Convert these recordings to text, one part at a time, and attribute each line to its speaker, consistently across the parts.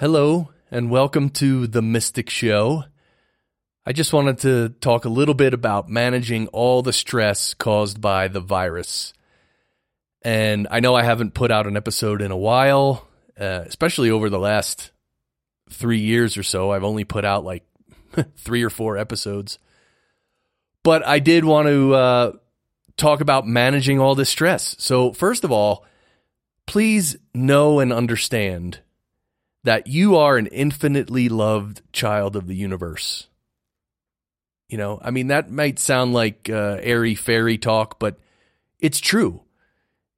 Speaker 1: Hello, and welcome to The Mystic Show. I just wanted to talk a little bit about managing all the stress caused by the virus. And I know I haven't put out an episode in a while, uh, especially over the last three years or so. I've only put out like three or four episodes. But I did want to uh, talk about managing all this stress. So, first of all, please know and understand that you are an infinitely loved child of the universe. You know, I mean, that might sound like uh, airy fairy talk, but it's true.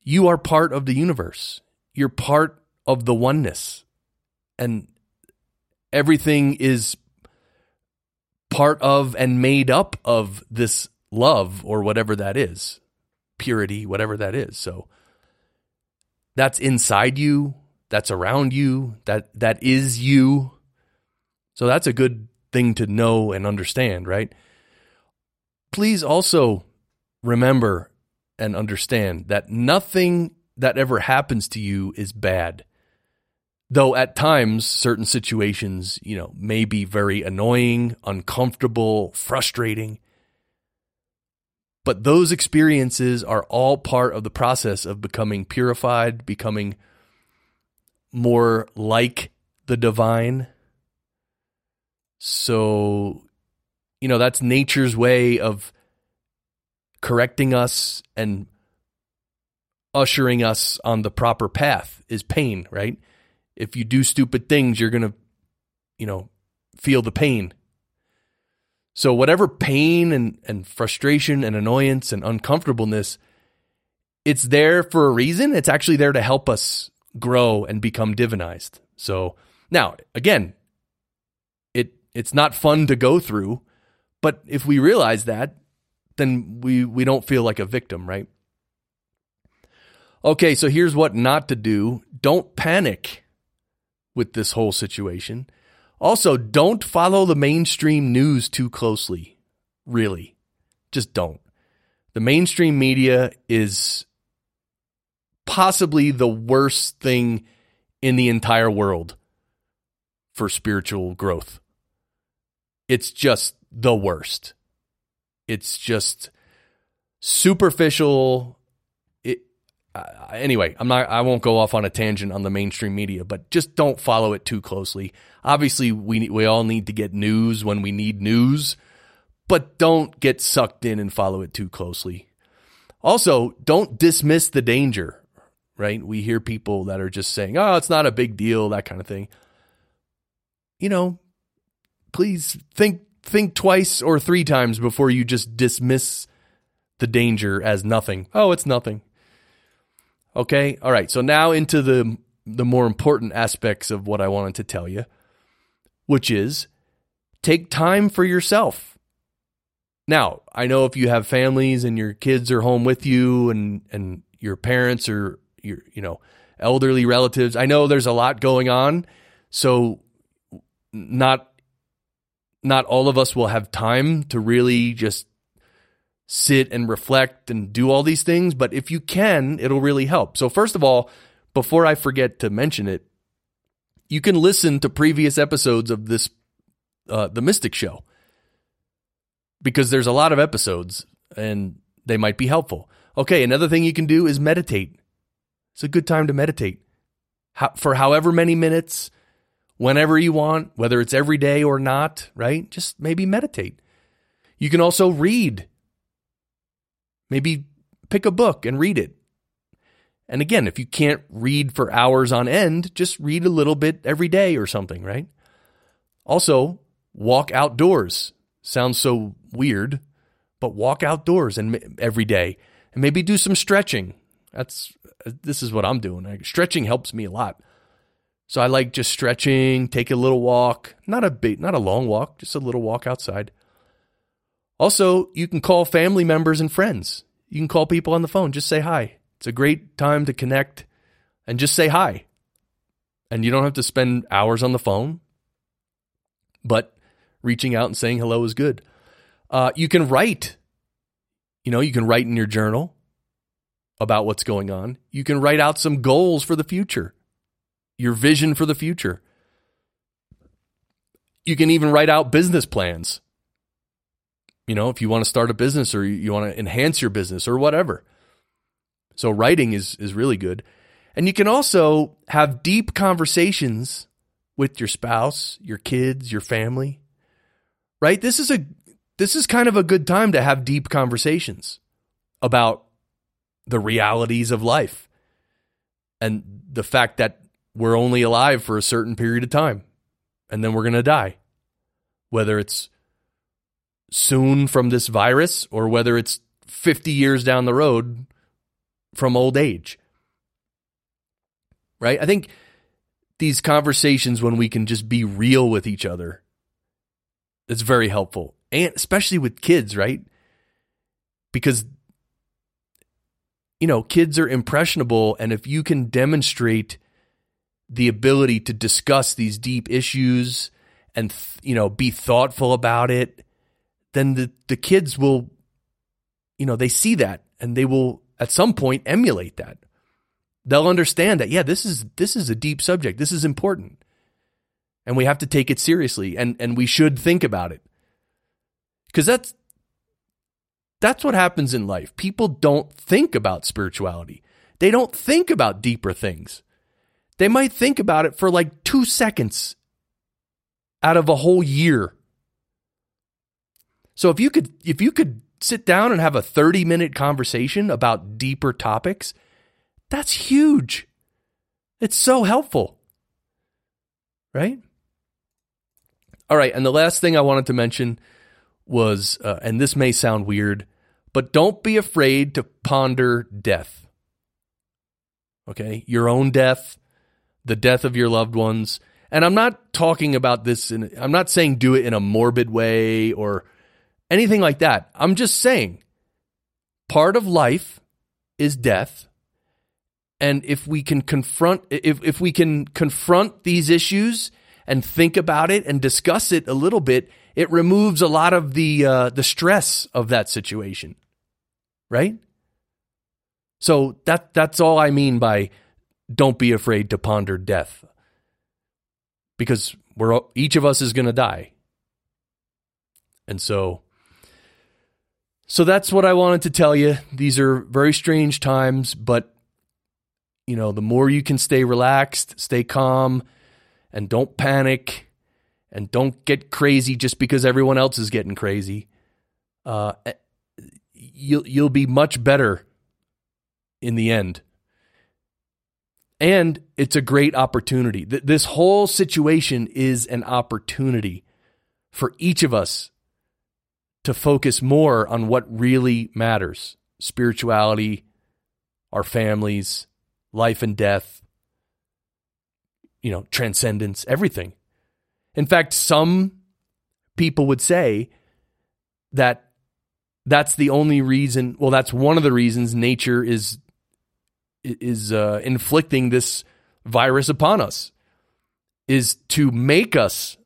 Speaker 1: You are part of the universe, you're part of the oneness. And everything is part of and made up of this love or whatever that is, purity, whatever that is. So that's inside you that's around you, that that is you. So that's a good thing to know and understand, right? Please also remember and understand that nothing that ever happens to you is bad. Though at times certain situations, you know, may be very annoying, uncomfortable, frustrating. But those experiences are all part of the process of becoming purified, becoming more like the divine. So, you know, that's nature's way of correcting us and ushering us on the proper path is pain, right? If you do stupid things, you're going to, you know, feel the pain. So, whatever pain and, and frustration and annoyance and uncomfortableness, it's there for a reason. It's actually there to help us grow and become divinized. So now, again, it it's not fun to go through, but if we realize that, then we we don't feel like a victim, right? Okay, so here's what not to do. Don't panic with this whole situation. Also, don't follow the mainstream news too closely. Really. Just don't. The mainstream media is possibly the worst thing in the entire world for spiritual growth. It's just the worst. It's just superficial. It, uh, anyway, I'm not. I won't go off on a tangent on the mainstream media, but just don't follow it too closely. Obviously, we we all need to get news when we need news, but don't get sucked in and follow it too closely. Also, don't dismiss the danger right? We hear people that are just saying, oh, it's not a big deal, that kind of thing. You know, please think think twice or three times before you just dismiss the danger as nothing. Oh, it's nothing. Okay? All right. So now into the the more important aspects of what I wanted to tell you, which is take time for yourself. Now, I know if you have families and your kids are home with you and and your parents are your you know elderly relatives. I know there's a lot going on, so not not all of us will have time to really just sit and reflect and do all these things, but if you can, it'll really help. So first of all, before I forget to mention it, you can listen to previous episodes of this uh, the Mystic Show because there's a lot of episodes and they might be helpful. Okay, another thing you can do is meditate. It's a good time to meditate for however many minutes, whenever you want, whether it's every day or not, right? Just maybe meditate. You can also read. Maybe pick a book and read it. And again, if you can't read for hours on end, just read a little bit every day or something, right? Also, walk outdoors. Sounds so weird, but walk outdoors and every day and maybe do some stretching. That's this is what I'm doing. Like, stretching helps me a lot. So I like just stretching, take a little walk, not a big, not a long walk, just a little walk outside. Also, you can call family members and friends. You can call people on the phone, just say hi. It's a great time to connect and just say hi. And you don't have to spend hours on the phone, but reaching out and saying hello is good. Uh, you can write. You know, you can write in your journal about what's going on. You can write out some goals for the future, your vision for the future. you can even write out business plans. You know, if you want to start a business or you want to enhance your business or whatever. So writing is is really good. And you can also have deep conversations with your spouse, your kids, your family. Right? This is a this is kind of a good time to have deep conversations about the realities of life and the fact that we're only alive for a certain period of time and then we're going to die. Whether it's soon from this virus or whether it's 50 years down the road from old age. Right? I think these conversations when we can just be real with each other it's very helpful. And especially with kids, right? Because you know, kids are impressionable and if you can demonstrate the ability to discuss these deep issues and you know be thoughtful about it then the the kids will you know they see that and they will at some point emulate that. They'll understand that yeah this is this is a deep subject. This is important. And we have to take it seriously and and we should think about it. Cuz that's that's what happens in life people don't think about spirituality they don't think about deeper things they might think about it for like two seconds out of a whole year. So if you could if you could sit down and have a 30 minute conversation about deeper topics, that's huge. It's so helpful. Right? All right, and the last thing I wanted to mention was uh, and this may sound weird, but don't be afraid to ponder death. Okay? Your own death, the death of your loved ones. And I'm not talking about this in, I'm not saying do it in a morbid way or anything like that. I'm just saying part of life is death. And if we can confront, if, if we can confront these issues and think about it and discuss it a little bit, it removes a lot of the, uh, the stress of that situation. Right? So that, that's all I mean by don't be afraid to ponder death because we're each of us is going to die. And so so that's what I wanted to tell you. These are very strange times, but you know, the more you can stay relaxed, stay calm and don't panic and don't get crazy just because everyone else is getting crazy. Uh, eh, you'll you'll be much better in the end. And it's a great opportunity. This whole situation is an opportunity for each of us to focus more on what really matters spirituality, our families, life and death, you know, transcendence, everything. In fact, some people would say that that's the only reason, well, that's one of the reasons nature is is uh, inflicting this virus upon us is to make us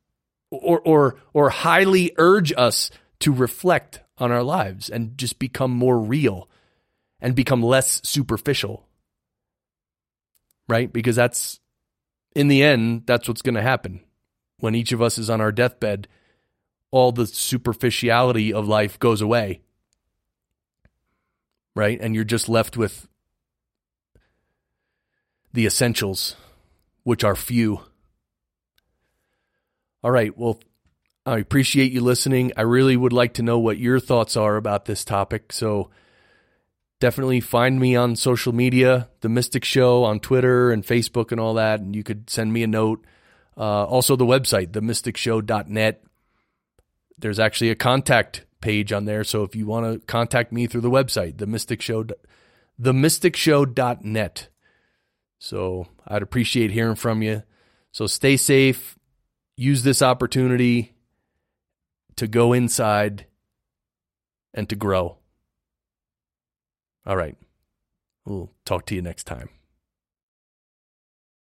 Speaker 1: or or or highly urge us to reflect on our lives and just become more real and become less superficial right because that's in the end that's what's going to happen when each of us is on our deathbed all the superficiality of life goes away right and you're just left with the essentials, which are few. All right. Well, I appreciate you listening. I really would like to know what your thoughts are about this topic. So definitely find me on social media, The Mystic Show on Twitter and Facebook and all that. And you could send me a note. Uh, also, the website, themysticshow.net. There's actually a contact page on there. So if you want to contact me through the website, The Mystic Show, themysticshow.net. So I'd appreciate hearing from you. So stay safe. Use this opportunity to go inside and to grow. All right. We'll talk to you next time.